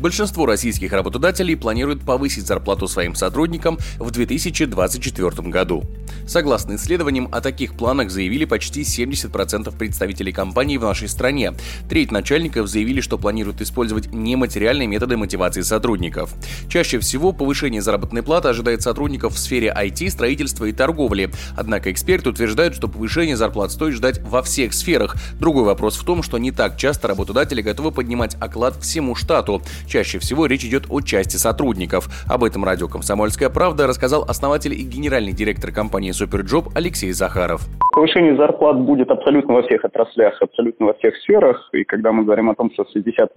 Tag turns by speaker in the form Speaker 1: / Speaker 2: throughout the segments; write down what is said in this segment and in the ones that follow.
Speaker 1: Большинство российских работодателей планируют повысить зарплату своим сотрудникам в 2024 году. Согласно исследованиям, о таких планах заявили почти 70% представителей компаний в нашей стране. Треть начальников заявили, что планируют использовать нематериальные методы мотивации сотрудников. Чаще всего повышение заработной платы ожидает сотрудников в сфере IT, строительства и торговли. Однако эксперты утверждают, что повышение зарплат стоит ждать во всех сферах. Другой вопрос в том, что не так часто работодатели готовы поднимать оклад всему штату. Чаще всего речь идет о части сотрудников. Об этом радио «Комсомольская правда» рассказал основатель и генеральный директор компании «Superjob» Алексей Захаров.
Speaker 2: Повышение зарплат будет абсолютно во всех отраслях, абсолютно во всех сферах. И когда мы говорим о том, что 68%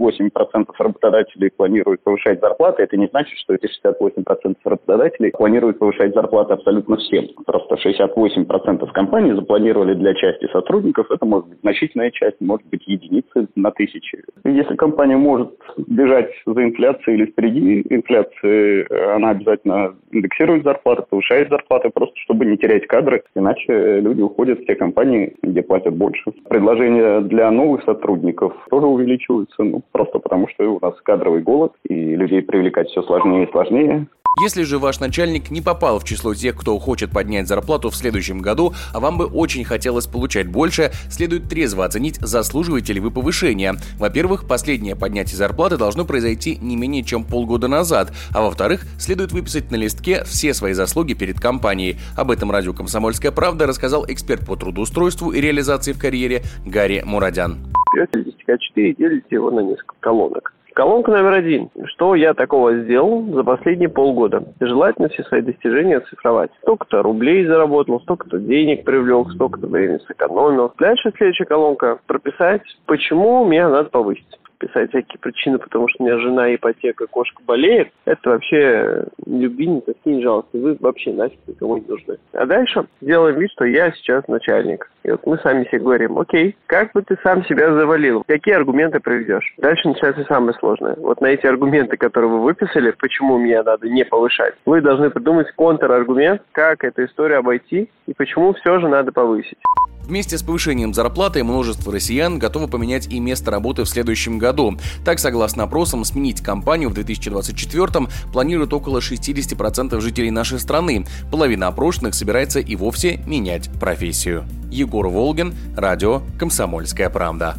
Speaker 2: работодателей планируют повышать зарплаты, это не значит, что эти 68% работодателей планируют повышать зарплаты абсолютно всем. Просто 68% компаний запланировали для части сотрудников. Это может быть значительная часть, может быть единицы на тысячи. Если компания может бежать за инфляцией или впереди инфляции, она обязательно индексирует зарплаты, повышает зарплаты, просто чтобы не терять кадры, иначе люди уходят в те компании, где платят больше. Предложения для новых сотрудников тоже увеличиваются, ну, просто потому что у нас кадровый голод, и людей привлекать все сложнее и сложнее.
Speaker 1: Если же ваш начальник не попал в число тех, кто хочет поднять зарплату в следующем году, а вам бы очень хотелось получать больше, следует трезво оценить, заслуживаете ли вы повышения. Во-первых, последнее поднятие зарплаты должно произойти не менее чем полгода назад, а во-вторых, следует выписать на листке все свои заслуги перед компанией. Об этом радио «Комсомольская правда» рассказал эксперт по трудоустройству и реализации в карьере Гарри Мурадян.
Speaker 3: Берете листика 4 делите его на несколько колонок. Колонка номер один. Что я такого сделал за последние полгода? Желательно все свои достижения оцифровать. Столько-то рублей заработал, столько-то денег привлек, столько-то времени сэкономил. Дальше следующая колонка. Прописать, почему меня надо повысить писать всякие причины, потому что у меня жена, ипотека, кошка болеет, это вообще любви не не жалости. Вы вообще нафиг никому не нужны. А дальше делаем вид, что я сейчас начальник. И вот мы сами себе говорим, окей, как бы ты сам себя завалил? Какие аргументы приведешь? Дальше начинается самое сложное. Вот на эти аргументы, которые вы выписали, почему меня надо не повышать, вы должны придумать контраргумент, как эту историю обойти и почему все же надо повысить.
Speaker 1: Вместе с повышением зарплаты множество россиян готовы поменять и место работы в следующем году. Так, согласно опросам, сменить компанию в 2024 планируют около 60% жителей нашей страны. Половина опрошенных собирается и вовсе менять профессию. Егор Волгин, радио «Комсомольская правда».